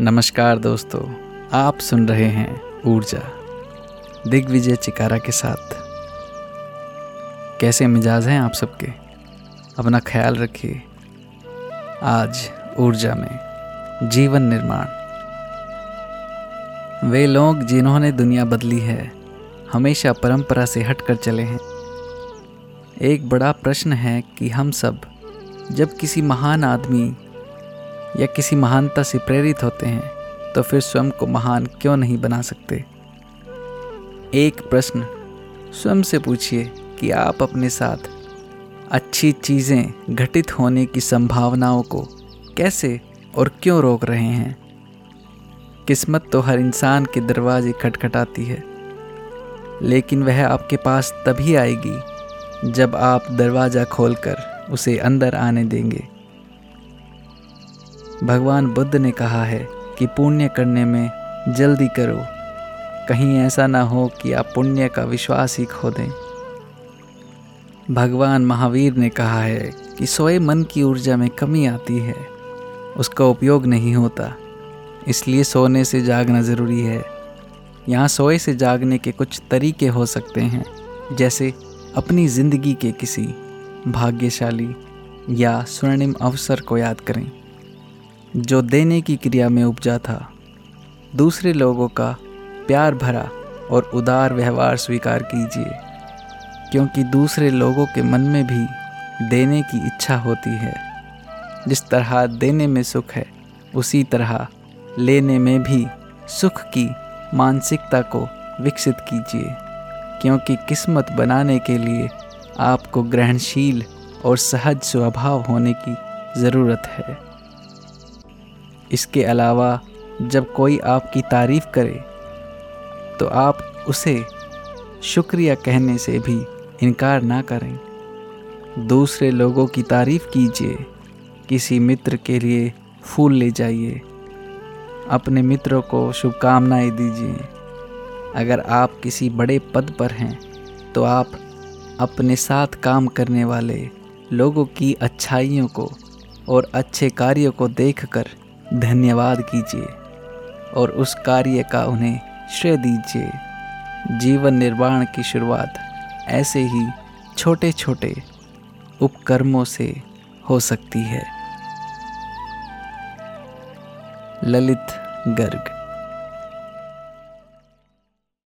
नमस्कार दोस्तों, आप सुन रहे हैं ऊर्जा, दिग्विजय चिकारा के साथ। कैसे मिजाज हैं आप सबके? अपना ख्याल रखिए, आज ऊर्जा में जीवन निर्माण। वे लोग जिन्होंने दुनिया बदली है, हमेशा परंपरा से हटकर चले हैं। एक बड़ा प्रश्न है कि हम सब, जब किसी महान आदमी या किसी महानता से प्रेरित होते हैं तो फिर स्वयं को महान क्यों नहीं बना सकते? एक प्रश्न स्वयं से पूछिए कि आप अपने साथ अच्छी चीज़ें घटित होने की संभावनाओं को कैसे और क्यों रोक रहे हैं? किस्मत तो हर इंसान के दरवाजे खटखटाती है, लेकिन वह आपके पास तभी आएगी जब आप दरवाज़ा खोलकर उसे अंदर आने देंगे। भगवान बुद्ध ने कहा है कि पुण्य करने में जल्दी करो। कहीं ऐसा ना हो कि आप पुण्य का विश्वास ही खो दें। भगवान महावीर ने कहा है कि सोए मन की ऊर्जा में कमी आती है। उसका उपयोग नहीं होता। इसलिए सोने से जागना ज़रूरी है। यहाँ सोए से जागने के कुछ तरीके हो सकते हैं, जैसे अपनी ज़िंदगी के किसी भाग्यशाली या स्वर्णिम अवसर को याद करें। जो देने की क्रिया में उपजा था। दूसरे लोगों का प्यार भरा और उदार व्यवहार स्वीकार कीजिए, क्योंकि दूसरे लोगों के मन में भी देने की इच्छा होती है। जिस तरह देने में सुख है, उसी तरह लेने में भी सुख की मानसिकता को विकसित कीजिए, क्योंकि किस्मत बनाने के लिए आपको ग्रहणशील और सहज स्वभाव होने की ज़रूरत है। इसके अलावा जब कोई आपकी तारीफ़ करे तो आप उसे शुक्रिया कहने से भी इनकार ना करें। दूसरे लोगों की तारीफ़ कीजिए, किसी मित्र के लिए फूल ले जाइए, अपने मित्रों को शुभकामनाएँ दीजिए। अगर आप किसी बड़े पद पर हैं तो आप अपने साथ काम करने वाले लोगों की अच्छाइयों को और अच्छे कार्यों को देखकर धन्यवाद कीजिए और उस कार्य का उन्हें श्रेय दीजिए। जीवन निर्माण की शुरुआत ऐसे ही छोटे छोटे उपकर्मों से हो सकती है। ललित गर्ग।